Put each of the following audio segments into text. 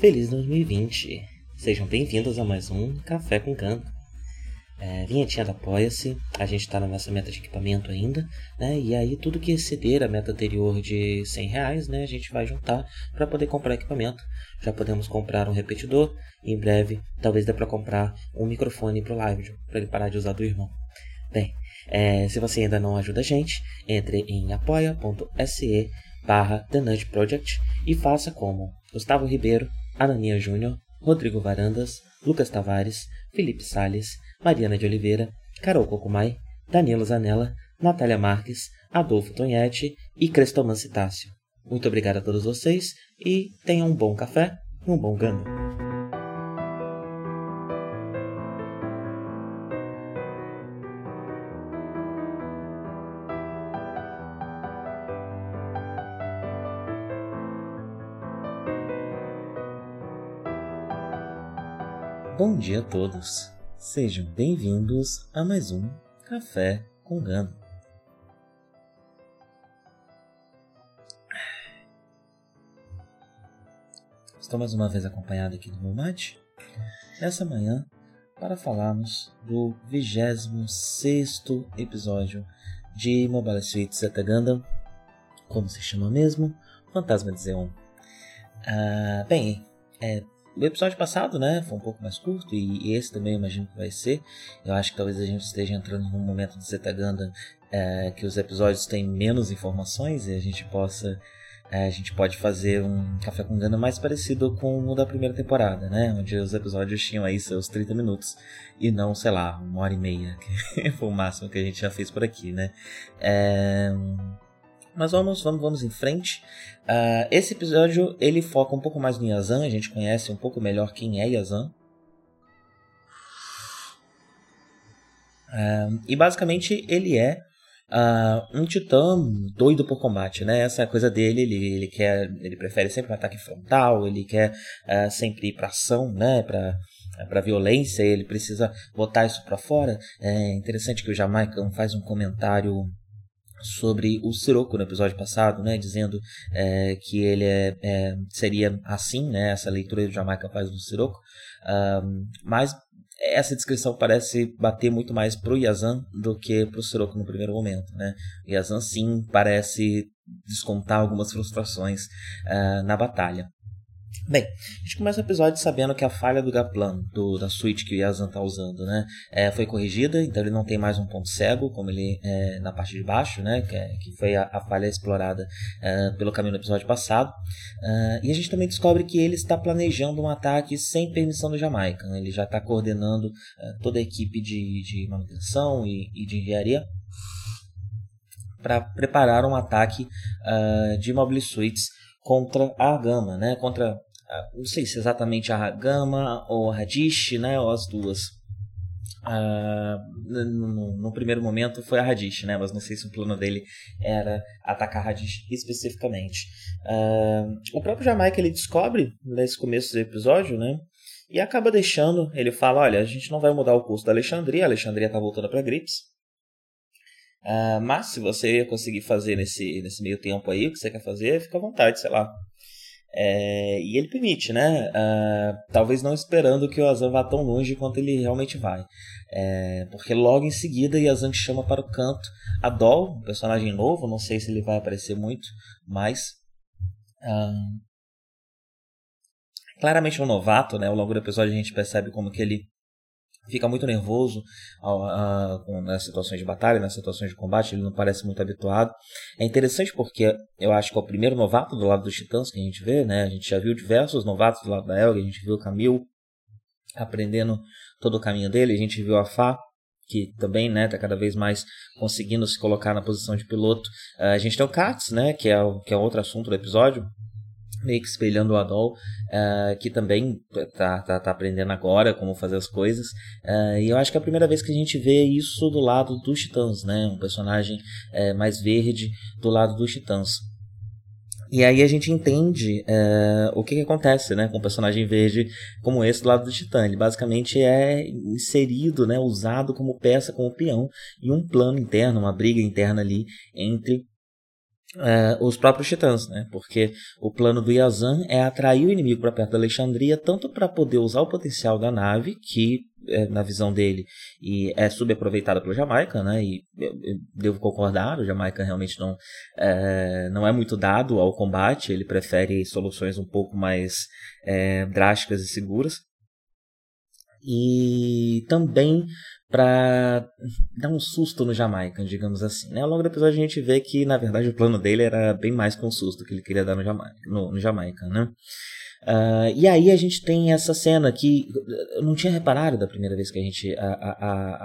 Feliz 2020! Sejam bem-vindos a mais um Café com Canto. É, vinhetinha da Apoia-se, a gente está na nossa meta de equipamento ainda, né? E aí tudo que exceder a meta anterior de 100 reais, né? A gente vai juntar para poder comprar equipamento. Já podemos comprar um repetidor, e em breve talvez dê para comprar um microfone pro live, para ele parar de usar do irmão. Bem, é, se você ainda não ajuda a gente, entre em apoia.se barra The Project e faça como Gustavo Ribeiro, Anania Júnior, Rodrigo Varandas, Lucas Tavares, Felipe Sales, Mariana de Oliveira, Carol Cocumai, Danilo Zanella, Natália Marques, Adolfo Tonhete e Crestoman Citácio. Muito obrigado a todos vocês e tenham um bom café e um bom gano. Bom dia a todos. Sejam bem-vindos a mais um Café com Gano. Estou mais uma vez acompanhado aqui do meu mate, nessa manhã, para falarmos do 26 episódio de Mobile Suit Zeta Gundam, como se chama mesmo, Fantasma de Zeon. Ah, bem, é, o episódio passado, né, foi um pouco mais curto e esse também imagino que vai ser. Eu acho que talvez a gente esteja entrando num momento de Zetaganda é, que os episódios têm menos informações e a gente possa é, a gente pode fazer um café com Ganda mais parecido com o da primeira temporada, né? Onde os episódios tinham aí seus 30 minutos e não, sei lá, uma hora e meia, que foi o máximo que a gente já fez por aqui, né? É... Mas vamos, vamos, vamos em frente. Uh, esse episódio ele foca um pouco mais no Yazan, a gente conhece um pouco melhor quem é Yazan. Uh, e basicamente ele é uh, um titã doido por combate, né? Essa é coisa dele, ele, ele quer, ele prefere sempre um ataque frontal, ele quer uh, sempre ir para ação, né? Para para violência, ele precisa botar isso para fora. É interessante que o Jamaican faz um comentário sobre o Sirocco no episódio passado, né, dizendo é, que ele é, é, seria assim, né, essa leitura do Jamaica faz do Sirocco, um, mas essa descrição parece bater muito mais pro Yazan do que pro Sirocco no primeiro momento, né, o Yazan sim parece descontar algumas frustrações uh, na batalha. Bem, a gente começa o episódio sabendo que a falha do Gaplan, do, da suíte que o Yazan está usando, né, é, foi corrigida, então ele não tem mais um ponto cego, como ele é, na parte de baixo, né, que, é, que foi a, a, falha explorada é, pelo caminho do episódio passado. É, e a gente também descobre que ele está planejando um ataque sem permissão do Jamaica. Né, ele já está coordenando toda a equipe de, de manutenção e, e de engenharia para preparar um ataque de Mobile Suites contra a Gama, né? Contra, não sei se exatamente a Gama ou a Radish, né? Ou as duas. Uh, no, no, primeiro momento foi a Radish, né? Mas não sei se o plano dele era atacar a Radish especificamente. Uh, o próprio Jamaica ele descobre nesse começo do episódio, né? E acaba deixando, ele fala, olha, a gente não vai mudar o curso da Alexandria, a Alexandria está voltando para Grips. Uh, mas se você conseguir fazer nesse, nesse meio tempo aí o que você quer fazer, fica à vontade, sei lá. É, e ele permite, né? Uh, talvez não esperando que o Azan vá tão longe quanto ele realmente vai. É, porque logo em seguida Yazan chama para o canto a Doll, um personagem novo, não sei se ele vai aparecer muito, mas. Uh, claramente um novato, né? Ao longo do episódio a gente percebe como que ele fica muito nervoso nas situações de batalha, nas situações de combate, ele não parece muito habituado. É interessante porque eu acho que é o primeiro novato do lado dos Titãs que a gente vê, né? A gente já viu diversos novatos do lado da Elga, a gente viu o Camille aprendendo todo o caminho dele, a gente viu a Fá, que também né, tá cada vez mais conseguindo se colocar na posição de piloto. Uh, a gente tem o Katz, né, que é, o, que é outro assunto do episódio, meio que espelhando o Adol, uh, que também tá, tá, tá, aprendendo agora como fazer as coisas. Uh, e eu acho que é a primeira vez que a gente vê isso do lado dos Titãs, né? Um personagem uh, mais verde do lado dos Titãs. E aí a gente entende o que, que, acontece né, com um personagem verde como esse do lado do Titã. Ele basicamente é inserido, né, usado como peça, como peão, em um plano interno, uma briga interna ali entre uh, os próprios titãs, né? Porque o plano do Yazan é atrair o inimigo para perto da Alexandria, tanto para poder usar o potencial da nave, que é, na visão dele e é subaproveitada pelo Jamaica, né? E devo concordar, o Jamaica realmente não é, não é muito dado ao combate, ele prefere soluções um pouco mais é, drásticas e seguras. E também para dar um susto no Jamaica, digamos assim. Né? Ao longo do episódio a gente vê que, na verdade, o plano dele era bem mais que um susto que ele queria dar no Jamaica. No, no Jamaica né? Uh, e aí a gente tem essa cena que eu não tinha reparado da primeira vez que a gente a, a,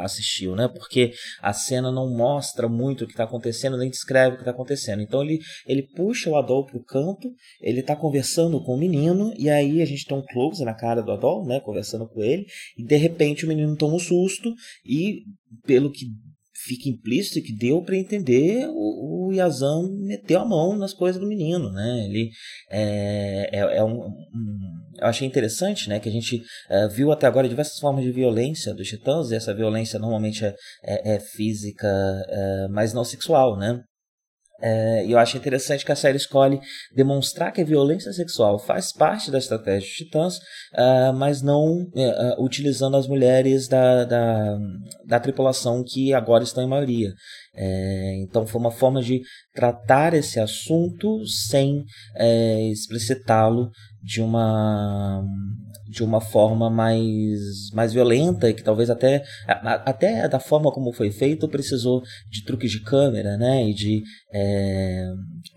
a assistiu, né? Porque a cena não mostra muito o que está acontecendo, nem descreve o que está acontecendo. Então ele, ele puxa o Adol pro canto, ele está conversando com o menino, e aí a gente tem um close na cara do Adol, né? Conversando com ele, e de repente o menino toma um susto, e pelo que fica implícito que deu para entender o, o Yazan meteu a mão nas coisas do menino, né? Ele é, é, é um, um, eu achei interessante, né, que a gente é, viu até agora diversas formas de violência dos titãs e essa violência normalmente é, é, é física, é, mas não sexual, né? É, e eu acho interessante que a série escolhe demonstrar que a violência sexual faz parte da estratégia dos titãs, uh, mas não uh, utilizando as mulheres da, da, da, tripulação que agora estão em maioria. É, então foi uma forma de tratar esse assunto sem é, explicitá-lo de uma de uma forma mais, mais violenta e que talvez até, até da forma como foi feito precisou de truques de câmera, né, e de é,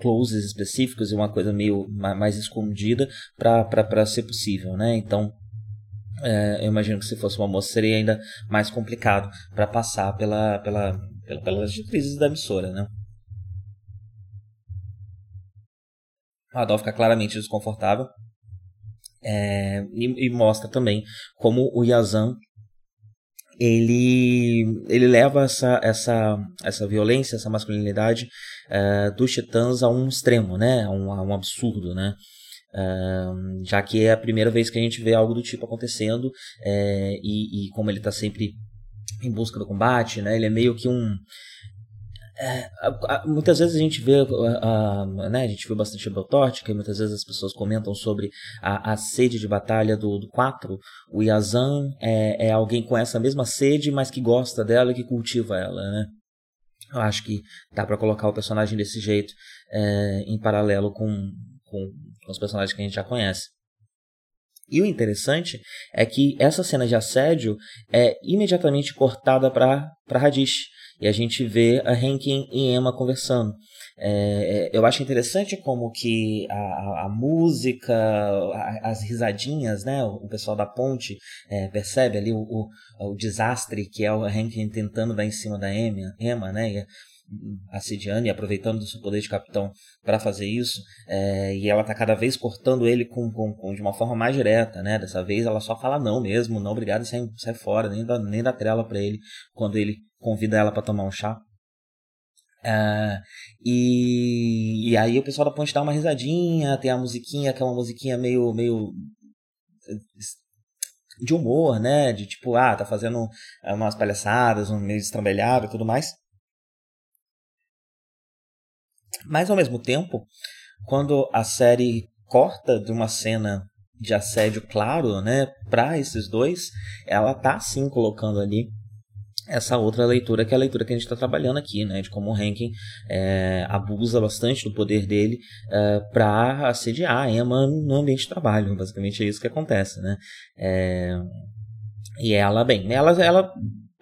closes específicos e uma coisa meio mais escondida para ser possível, né, então é, eu imagino que se fosse uma moça seria ainda mais complicado para passar pela, pela, pela, pelas diretrizes da emissora, né. Adolfo fica claramente desconfortável é, e, e, mostra também como o Yazan ele, ele leva essa, essa, essa violência, essa masculinidade é, dos titãs a um extremo, né? a, um, a um absurdo. Né? É, já que é a primeira vez que a gente vê algo do tipo acontecendo é, e, e como ele está sempre em busca do combate, né? ele é meio que um é, muitas vezes a gente vê, a, né, a gente viu bastante Beltorte, e muitas vezes as pessoas comentam sobre a, sede de batalha do, do 4. O Yazan é, é alguém com essa mesma sede, mas que gosta dela e que cultiva ela, né? Eu acho que dá para colocar o personagem desse jeito é, em paralelo com, com, com os personagens que a gente já conhece. E o interessante é que essa cena de assédio é imediatamente cortada para Radish e a gente vê a Henkin e Emma conversando. É, é, eu acho interessante como que a, a, música, a, as risadinhas, né, o, o pessoal da ponte é, percebe ali o, o, o, desastre que é o Henkin tentando dar em cima da Emma, Emma né, e, assediando e aproveitando do seu poder de capitão para fazer isso, é, e ela tá cada vez cortando ele com, com, com, de uma forma mais direta, né? Dessa vez ela só fala não mesmo, não obrigado, sai, sai fora, nem dá, nem dá trela para ele quando ele convida ela para tomar um chá. Uh, e, e aí o pessoal da ponte dá uma risadinha, tem a musiquinha, que é uma musiquinha meio, meio de humor, né? De tipo, ah, tá fazendo umas palhaçadas, um meio estrambelhado e tudo mais. Mas ao mesmo tempo, quando a série corta de uma cena de assédio claro, né, para esses dois, ela tá sim colocando ali essa outra leitura, que é a leitura que a gente está trabalhando aqui, né, de como o Rankin é, abusa bastante do poder dele é, para assediar a Emma no ambiente de trabalho. Basicamente é isso que acontece, né. É, e ela, bem, ela, ela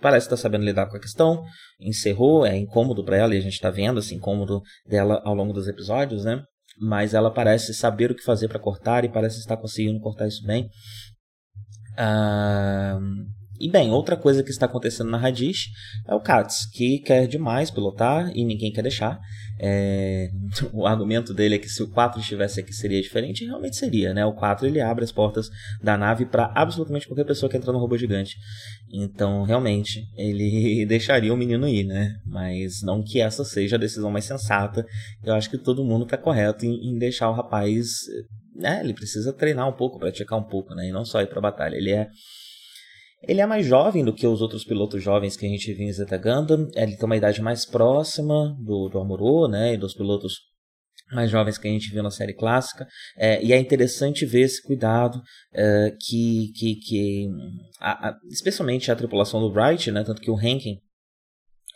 parece estar tá sabendo lidar com a questão, encerrou, é incômodo para ela e a gente está vendo esse incômodo dela ao longo dos episódios, né. Mas ela parece saber o que fazer para cortar e parece estar conseguindo cortar isso bem. Ah, e bem, outra coisa que está acontecendo na Radish é o Katz, que quer demais pilotar e ninguém quer deixar. É... O argumento dele é que se o 4 estivesse aqui seria diferente, e realmente seria, né? O 4 ele abre as portas da nave para absolutamente qualquer pessoa que entrar no robô gigante. Então, realmente, ele deixaria o menino ir, né? Mas não que essa seja a decisão mais sensata. Eu acho que todo mundo está correto em, em deixar o rapaz. Né? Ele precisa treinar um pouco, praticar um pouco, né? E não só ir para batalha. Ele é ele é mais jovem do que os outros pilotos jovens que a gente viu em Zeta Gundam. Ele tem uma idade mais próxima do, do Amuro, né? E dos pilotos mais jovens que a gente viu na série clássica é, e é interessante ver esse cuidado é, que, que, que a, a, especialmente a tripulação do Wright, né, tanto que o Hankin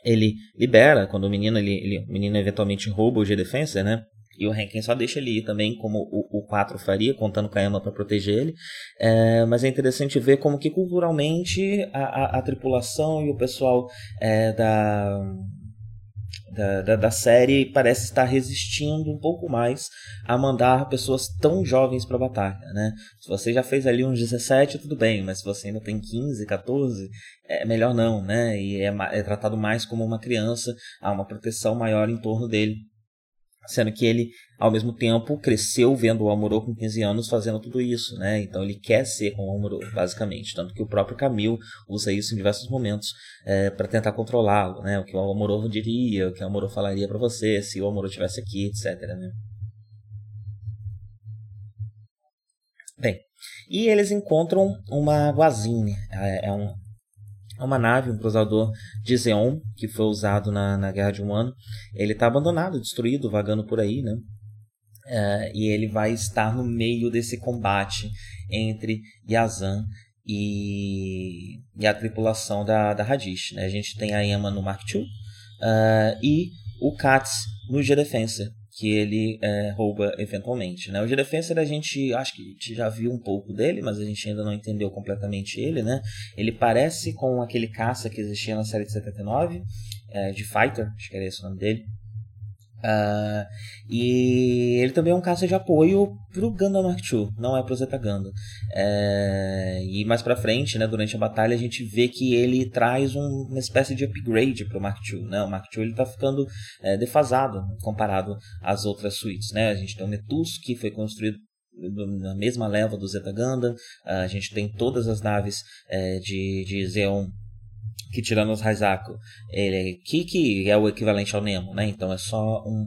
ele libera quando o menino ele, ele o menino eventualmente rouba o G-Defenser, né? E o Hankin só deixa ele ir também, como o, o 4 faria, contando com a Emma para proteger ele. É, mas é interessante ver como que culturalmente a, a, a tripulação e o pessoal é, da, da, da, da, série parece estar resistindo um pouco mais a mandar pessoas tão jovens para a batalha, né? Se você já fez ali uns 17, tudo bem, mas se você ainda tem 15, 14, é melhor não, né? E é, é tratado mais como uma criança, há uma proteção maior em torno dele sendo que ele, ao mesmo tempo, cresceu vendo o Amorô com 15 anos fazendo tudo isso, né? Então ele quer ser como o Amorô, basicamente. Tanto que o próprio Camil usa isso em diversos momentos é, para tentar controlá-lo, né? O que o Amorô diria, o que o Amorô falaria para você, se o Amorô estivesse aqui, etc, né? Bem, e eles encontram uma guazine, é, é um é uma nave, um cruzador de Zeon, que foi usado na, na Guerra de um Ano. Ele está abandonado, destruído, vagando por aí, né? É, e ele vai estar no meio desse combate entre Yazan e, e a tripulação da, da Radish. Né? A gente tem a Emma no Mark II uh, e o Katz no G-Defenser que ele é, rouba eventualmente. Né? O G-Defenser a gente acho que a gente já viu um pouco dele, mas a gente ainda não entendeu completamente ele. Né? Ele parece com aquele caça que existia na série de 79, é, de Fighter, acho que era esse o nome dele. Uh, e ele também é um caça de apoio pro Gundam Mark II, não é pro Zeta Gundam. É, e mais pra frente, né, durante a batalha, a gente vê que ele traz um, uma espécie de upgrade pro Mark II. Né? O Mark II ele tá ficando é, defasado comparado às outras suítes. Né? A gente tem o Netus, que foi construído na mesma leva do Zeta Gundam. A gente tem todas as naves é, de, de Zeon que tirando os Raizaku, ele Kiki é o equivalente ao Nemo, né? Então é só um,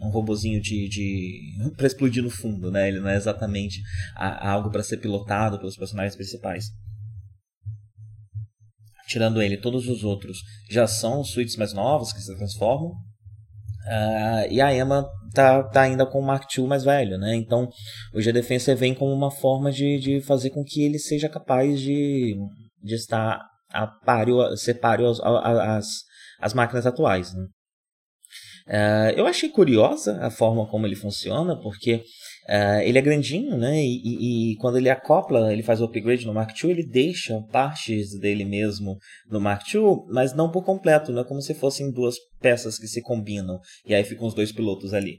um, um robozinho de, de para explodir no fundo, né? Ele não é exatamente a algo para ser pilotado pelos personagens principais. Tirando ele, todos os outros já são suítes mais novas que se transformam. Uh, e a Emma tá, tá ainda com o Mark II mais velho, né? Então o G-Defense vem como uma forma de, de fazer com que ele seja capaz de, de estar a páreo, ser páreo às, às máquinas atuais. Né? Uh, eu achei curiosa a forma como ele funciona, porque uh, ele é grandinho, né? E, e, e, quando ele acopla, ele faz o upgrade no Mark II, ele deixa partes dele mesmo no Mark II, mas não por completo, não é como se fossem duas peças que se combinam e aí ficam os dois pilotos ali.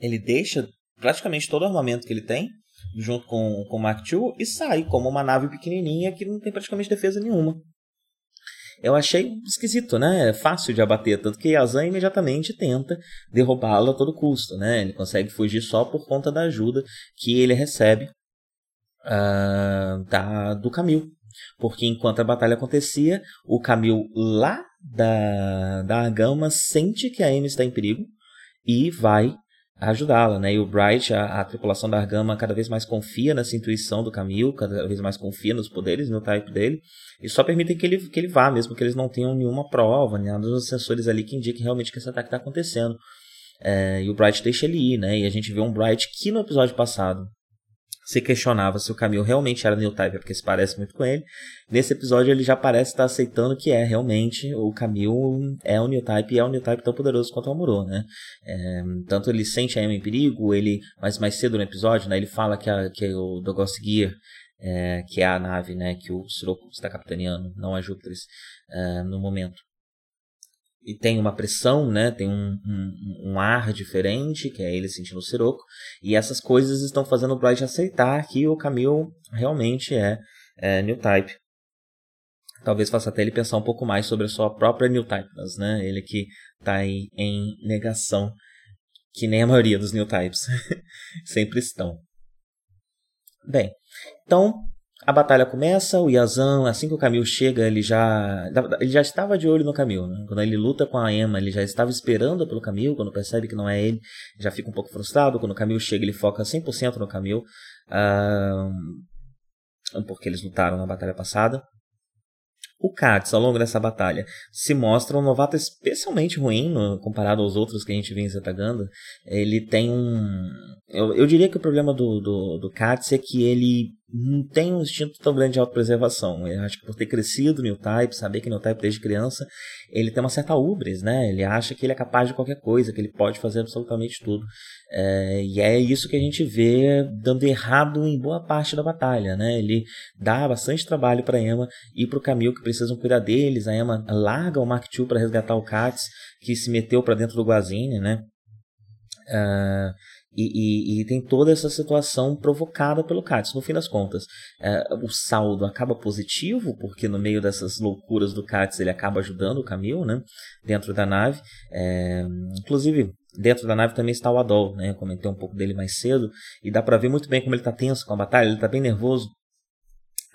Ele deixa praticamente todo o armamento que ele tem junto com, com o Mark II e sai como uma nave pequenininha que não tem praticamente defesa nenhuma. Eu achei esquisito, né? É fácil de abater, tanto que Yazan imediatamente tenta derrubá-lo a todo custo, né? Ele consegue fugir só por conta da ajuda que ele recebe uh, da, do Camil. Porque enquanto a batalha acontecia, o Camil lá da, da Agama sente que a Amy está em perigo e vai ajudá-la, né? E o Bright, a, a, tripulação da Argama, cada vez mais confia nessa intuição do Camille, cada vez mais confia nos poderes, no type dele, e só permitem que ele, que ele vá, mesmo que eles não tenham nenhuma prova, nada dos sensores ali que indiquem realmente que esse ataque está acontecendo. É, e o Bright deixa ele ir, né? E a gente vê um Bright que no episódio passado se questionava se o Camille realmente era New Type, porque se parece muito com ele. Nesse episódio ele já parece estar aceitando que é realmente o Camille é o New Type e é o New Type tão poderoso quanto o Amuro, né? É, tanto ele sente a Emma em perigo, ele mas mais cedo no episódio, né, ele fala que, a, que o Dogos Gear é, que é a nave né, que o Sirocco está capitaneando, não a Júpiter, é, no momento e tem uma pressão, né? Tem um, um, um, ar diferente, que é ele sentindo o Siroco. E essas coisas estão fazendo o Bright aceitar que o Camille realmente é, é New Type. Talvez faça até ele pensar um pouco mais sobre a sua própria New Typeness, né? Ele que está aí em negação, que nem a maioria dos New Types sempre estão. Bem, então a batalha começa, o Yazan, assim que o Camil chega, ele já ele já estava de olho no Camil. Né? Quando ele luta com a Emma, ele já estava esperando pelo Camil. Quando percebe que não é ele, já fica um pouco frustrado. Quando o Camil chega, ele foca 100% no Camil, uh, porque eles lutaram na batalha passada. O Katz, ao longo dessa batalha, se mostra um novato especialmente ruim no, comparado aos outros que a gente vê em Zetaganda. Ele tem um. Eu, eu diria que o problema do, do, do Katz é que ele não tem um instinto tão grande de autopreservação. Eu acho que por ter crescido no Type, saber que no Type desde criança, ele tem uma certa ubris, né? Ele acha que ele é capaz de qualquer coisa, que ele pode fazer absolutamente tudo. É, e é isso que a gente vê dando errado em boa parte da batalha, né? Ele dá bastante trabalho para Emma e para o Camille que precisam cuidar deles. A Emma larga o Mark II para resgatar o Katz, que se meteu para dentro do Guazine, né? Uh, e, e, e, tem toda essa situação provocada pelo Katz. No fim das contas, é, o saldo acaba positivo, porque no meio dessas loucuras do Katz ele acaba ajudando o Camil, né? Dentro da nave. É, inclusive, dentro da nave também está o Adol, né? Eu comentei um pouco dele mais cedo. E dá para ver muito bem como ele está tenso com a batalha, ele está bem nervoso.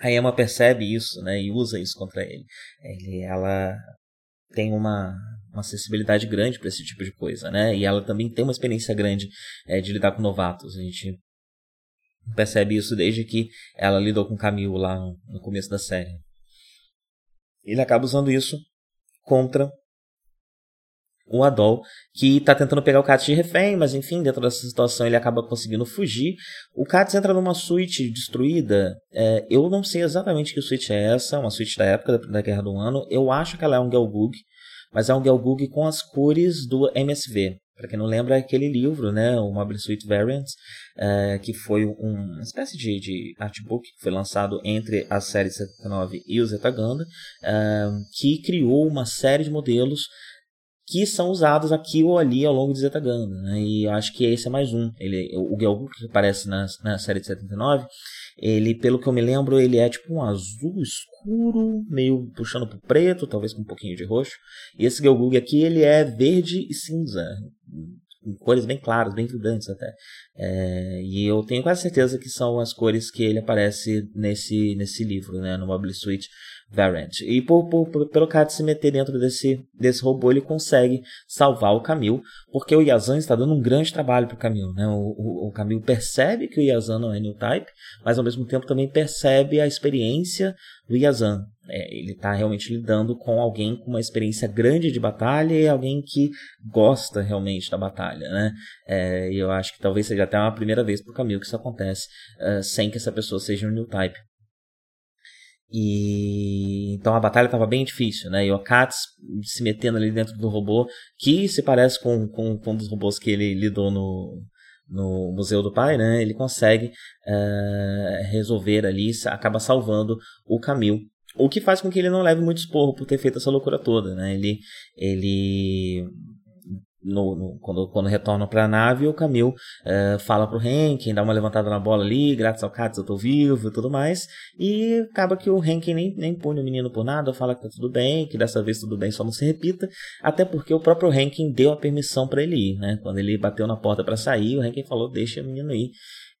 A Emma percebe isso, né? E usa isso contra ele. ele ela tem uma, uma acessibilidade grande para esse tipo de coisa, né? E ela também tem uma experiência grande é, de lidar com novatos. A gente percebe isso desde que ela lidou com Camilo lá no, começo da série. Ele acaba usando isso contra o Adol, que está tentando pegar o Katz de refém, mas enfim, dentro dessa situação ele acaba conseguindo fugir. O Katz entra numa suíte destruída. É, eu não sei exatamente que suíte é essa, uma suíte da época da, da Guerra do Ano. Eu acho que ela é um Gelgug, mas é um Gelgug com as cores do MSV. Para quem não lembra, é aquele livro, né, o Mobile Suite Variants, é, que foi um, uma espécie de, de artbook que foi lançado entre a série 79 e o Zetaganda, é, que criou uma série de modelos que são usados aqui ou ali ao longo de Zetaganda. Né? E acho que esse é mais um. Ele, o Gelguk que aparece na, na série de 79, ele, pelo que eu me lembro, ele é tipo um azul escuro, meio puxando pro preto, talvez com um pouquinho de roxo. E esse Gelgug aqui, ele é verde e cinza, com cores bem claras, bem vibrantes até. É, e eu tenho quase certeza que são as cores que ele aparece nesse, nesse livro, né, no Mobile Suite Variant. E por, por, pelo cara de se meter dentro desse, desse robô, ele consegue salvar o Camil, porque o Yazan está dando um grande trabalho para o Camil. Né? O, o, o Camil percebe que o Yazan não é New Type, mas ao mesmo tempo também percebe a experiência do Yazan. É, ele está realmente lidando com alguém com uma experiência grande de batalha e alguém que gosta realmente da batalha. Né? É, e eu acho que talvez seja até uma primeira vez para o Camil que isso acontece, uh, sem que essa pessoa seja um New Type. E então a batalha estava bem difícil, né? E o Katz se metendo ali dentro do robô, que se parece com, com, com um dos robôs que ele lidou no, no Museu do Pai, né? Ele consegue uh, resolver ali, acaba salvando o Camil. O que faz com que ele não leve muito esporro por ter feito essa loucura toda, né? Ele, ele no, no, quando, quando retornam para a nave, o Camil uh, fala pro Henken, dá uma levantada na bola ali, graças ao Katz eu tô vivo e tudo mais, e acaba que o Henken nem, nem pune o menino por nada, fala que tá tudo bem, que dessa vez tudo bem, só não se repita, até porque o próprio Henken deu a permissão para ele ir, né? Quando ele bateu na porta para sair, o Henken falou, deixa o menino ir.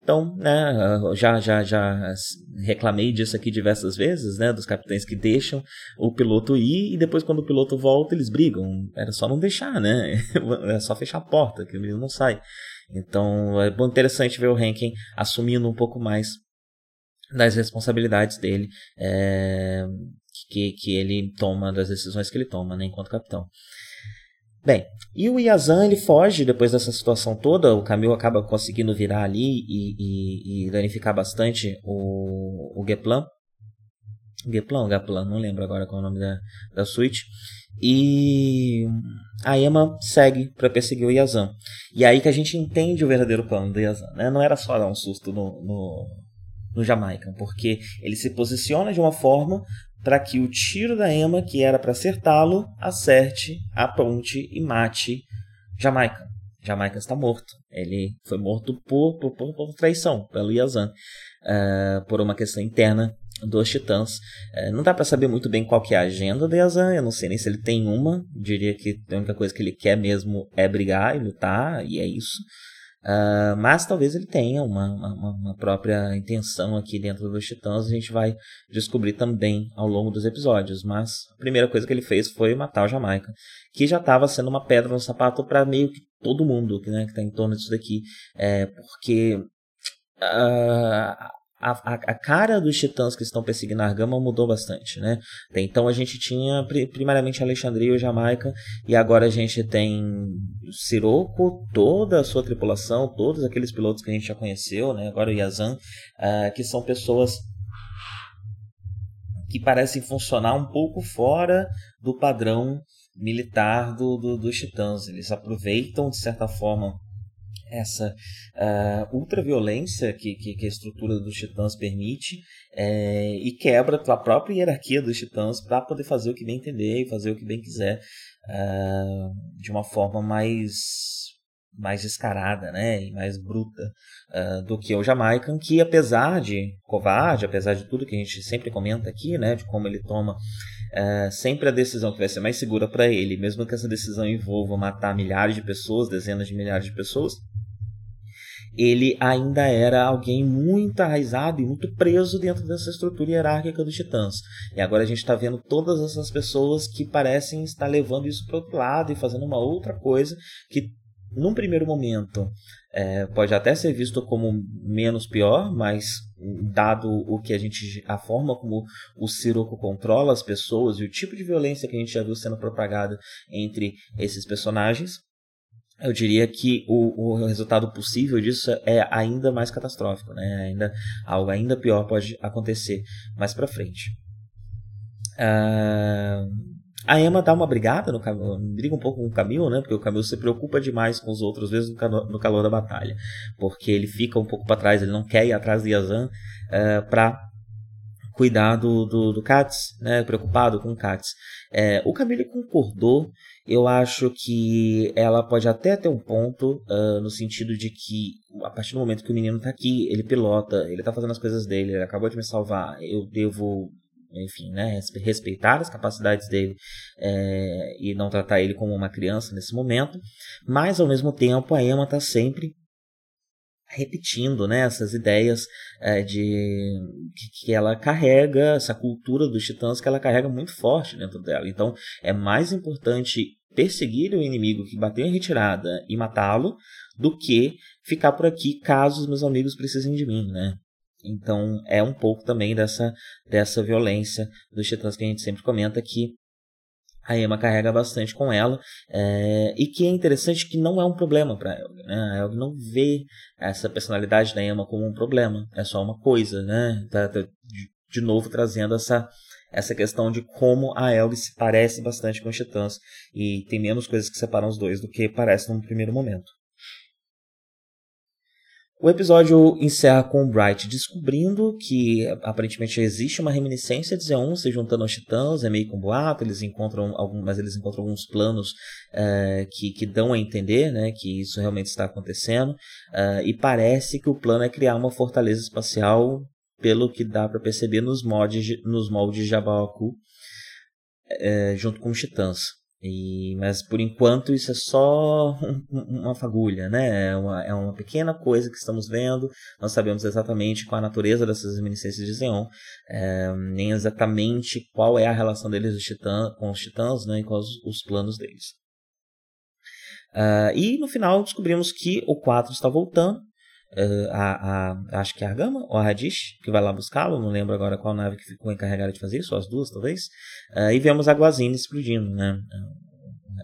Então, né, já, já, já reclamei disso aqui diversas vezes, né, dos capitães que deixam o piloto ir e depois quando o piloto volta eles brigam. Era só não deixar, né? É só fechar a porta que o menino não sai. Então, é interessante ver o Rankin assumindo um pouco mais das responsabilidades dele, é, que, que ele toma, das decisões que ele toma, né, enquanto capitão. Bem, e o Yazan ele foge depois dessa situação toda. O Camil acaba conseguindo virar ali e, e, e danificar bastante o, o Geplan. Geplan ou Gaplan, não lembro agora qual é o nome da, da suíte. E a Emma segue para perseguir o Yazan. E aí que a gente entende o verdadeiro plano do Yazan. Né? Não era só dar um susto no, no, no Jamaica, porque ele se posiciona de uma forma para que o tiro da Emma, que era para acertá-lo, acerte a ponte e mate Jamaica. Jamaica está morto. Ele foi morto por, por, por, por traição, pelo Yazan, uh, por uma questão interna dos Titãs. Uh, não dá para saber muito bem qual que é a agenda do Yazan, eu não sei nem se ele tem uma. Diria que a única coisa que ele quer mesmo é brigar e lutar, e é isso. Uh, mas talvez ele tenha uma, uma, uma, própria intenção aqui dentro dos Titãs, a gente vai descobrir também ao longo dos episódios. Mas a primeira coisa que ele fez foi matar o Jamaica, que já estava sendo uma pedra no sapato para meio que todo mundo né, que está em torno disso daqui, é, porque uh, a a, a, cara dos titãs que estão perseguindo a Argama mudou bastante, né? Então a gente tinha primariamente Alexandria e Jamaica, e agora a gente tem Siroco, toda a sua tripulação, todos aqueles pilotos que a gente já conheceu, né? Agora o Yazan, uh, que são pessoas que parecem funcionar um pouco fora do padrão militar do, do, dos titãs. Eles aproveitam, de certa forma, essa uh, ultraviolência que, que, que, a estrutura dos titãs permite é, e quebra a própria hierarquia dos titãs para poder fazer o que bem entender e fazer o que bem quiser uh, de uma forma mais mais descarada né, e mais bruta uh, do que o Jamaican, que apesar de covarde, apesar de tudo que a gente sempre comenta aqui, né, de como ele toma uh, sempre a decisão que vai ser mais segura para ele, mesmo que essa decisão envolva matar milhares de pessoas, dezenas de milhares de pessoas, ele ainda era alguém muito arraizado e muito preso dentro dessa estrutura hierárquica dos titãs. E agora a gente está vendo todas essas pessoas que parecem estar levando isso para outro lado e fazendo uma outra coisa que num primeiro momento, é, pode até ser visto como menos pior, mas dado o que a gente, a forma como o Siroco controla as pessoas e o tipo de violência que a gente já viu sendo propagada entre esses personagens, eu diria que o, o resultado possível disso é ainda mais catastrófico, né? Ainda algo ainda pior pode acontecer mais para frente. Uh, a Emma dá uma brigada no briga um pouco com o Camilo, né? Porque o Camilo se preocupa demais com os outros, calor, no calor da batalha, porque ele fica um pouco para trás, ele não quer ir atrás de Yazan uh, eh, para cuidar do, do, do Katz, né? Preocupado com o Katz. É, o Camilo concordou. Eu acho que ela pode até ter um ponto uh, no sentido de que a partir do momento que o menino está aqui, ele pilota, ele está fazendo as coisas dele, ele acabou de me salvar, eu devo enfim, né, respeitar as capacidades dele é, e não tratar ele como uma criança nesse momento, mas ao mesmo tempo a Emma está sempre repetindo né, essas ideias é, de que, que, ela carrega, essa cultura dos titãs que ela carrega muito forte dentro dela. Então é mais importante perseguir o inimigo que bateu em retirada e matá-lo do que ficar por aqui caso os meus amigos precisem de mim, né? Então é um pouco também dessa, dessa violência dos titãs que a gente sempre comenta que a Emma carrega bastante com ela é, e que é interessante que não é um problema para ela. Né? A Elg não vê essa personalidade da Emma como um problema, é só uma coisa, né? Tá, tá de, novo trazendo essa essa questão de como a Elg se parece bastante com os Titãs e tem menos coisas que separam os dois do que parece num primeiro momento. O episódio encerra com o Bright descobrindo que aparentemente existe uma reminiscência de Zeon se juntando aos titãs, é meio com um boato, eles encontram algum, mas eles encontram alguns planos uh, que, que dão a entender né, que isso realmente está acontecendo, uh, e parece que o plano é criar uma fortaleza espacial, pelo que dá para perceber nos, mods, nos moldes de Jabaku, uh, junto com os titãs. E, mas por enquanto isso é só uma fagulha, né? É uma, é uma pequena coisa que estamos vendo. Não sabemos exatamente qual a natureza dessas reminiscências de Zeon, é, nem exatamente qual é a relação deles titã, com os titãs né, e com os, os planos deles. Uh, e no final descobrimos que o 4 está voltando. Uh, a, a, acho que é a Argama ou a Radish, que vai lá buscá-lo, não lembro agora qual nave que ficou encarregada de fazer isso, ou as duas talvez. Uh, e vemos a Guazine explodindo, né?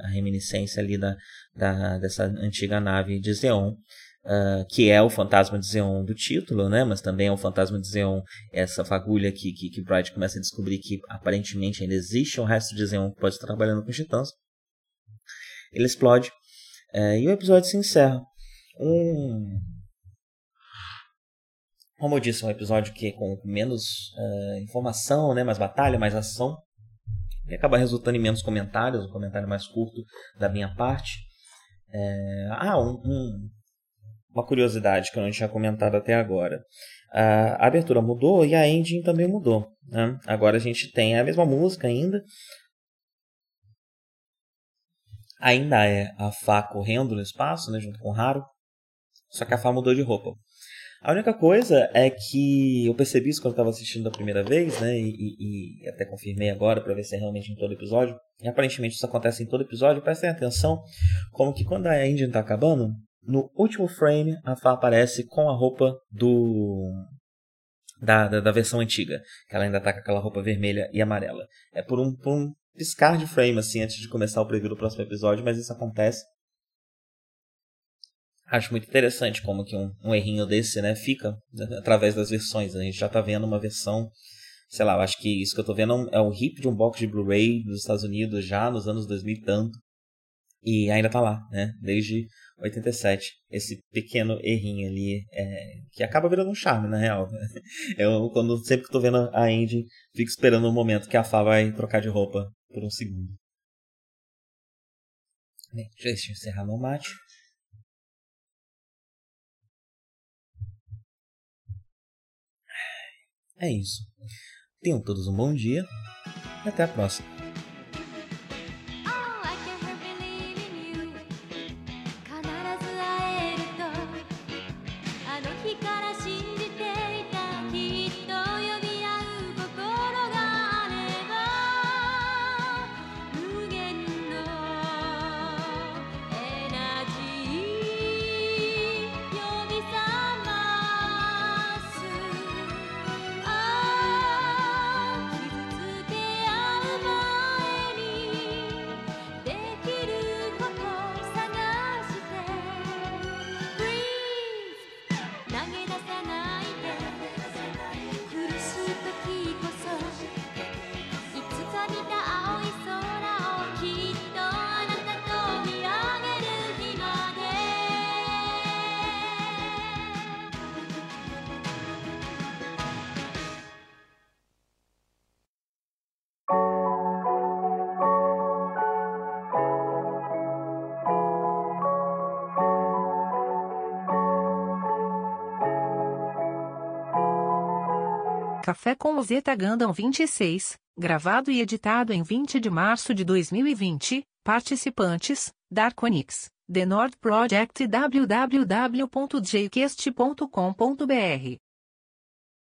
A reminiscência ali da, da, dessa antiga nave de Zeon. Uh, que é o fantasma de Zeon do título, né? Mas também é o fantasma de Zeon, essa fagulha que, que, que Bright começa a descobrir que aparentemente ainda existe um resto de Zeon que pode estar trabalhando com os titãs. Ele explode. Uh, e o episódio se encerra. Um, como eu disse, é um episódio que com menos uh, informação, né, mais batalha, mais ação. E acaba resultando em menos comentários, um comentário mais curto da minha parte. É... Ah, um, um, uma curiosidade que eu não tinha comentado até agora. A abertura mudou e a engine também mudou. Né? Agora a gente tem a mesma música ainda. Ainda é a Fá correndo no espaço, né, junto com o Haru. Só que a Fá mudou de roupa. A única coisa é que eu percebi isso quando estava assistindo da primeira vez, né? E, e, e até confirmei agora para ver se é realmente em todo episódio. E aparentemente isso acontece em todo episódio. Prestem atenção, como que quando a engine está acabando, no último frame a Fá aparece com a roupa do da, da, da, versão antiga, que ela ainda tá com aquela roupa vermelha e amarela. É por um, por um piscar de frame, assim, antes de começar o preview do próximo episódio, mas isso acontece. Acho muito interessante como que um, um errinho desse, né, fica através das versões. A gente já tá vendo uma versão, sei lá, acho que isso que eu tô vendo é o hip de um box de Blu-ray dos Estados Unidos já nos anos 2000 e tanto. E ainda tá lá, né, desde 87. Esse pequeno errinho ali, é, que acaba virando um charme, na real. Eu, quando, sempre que tô vendo a Andy, fico esperando o momento que a Fá vai trocar de roupa por um segundo. Bem, deixa eu encerrar meu mate. É isso. Tenham todos um bom dia e até a próxima. Café com Zeta Gundam 26, gravado e editado em 20 de março de 2020. Participantes: Darkonix, The Nord Project e www.jquest.com.br.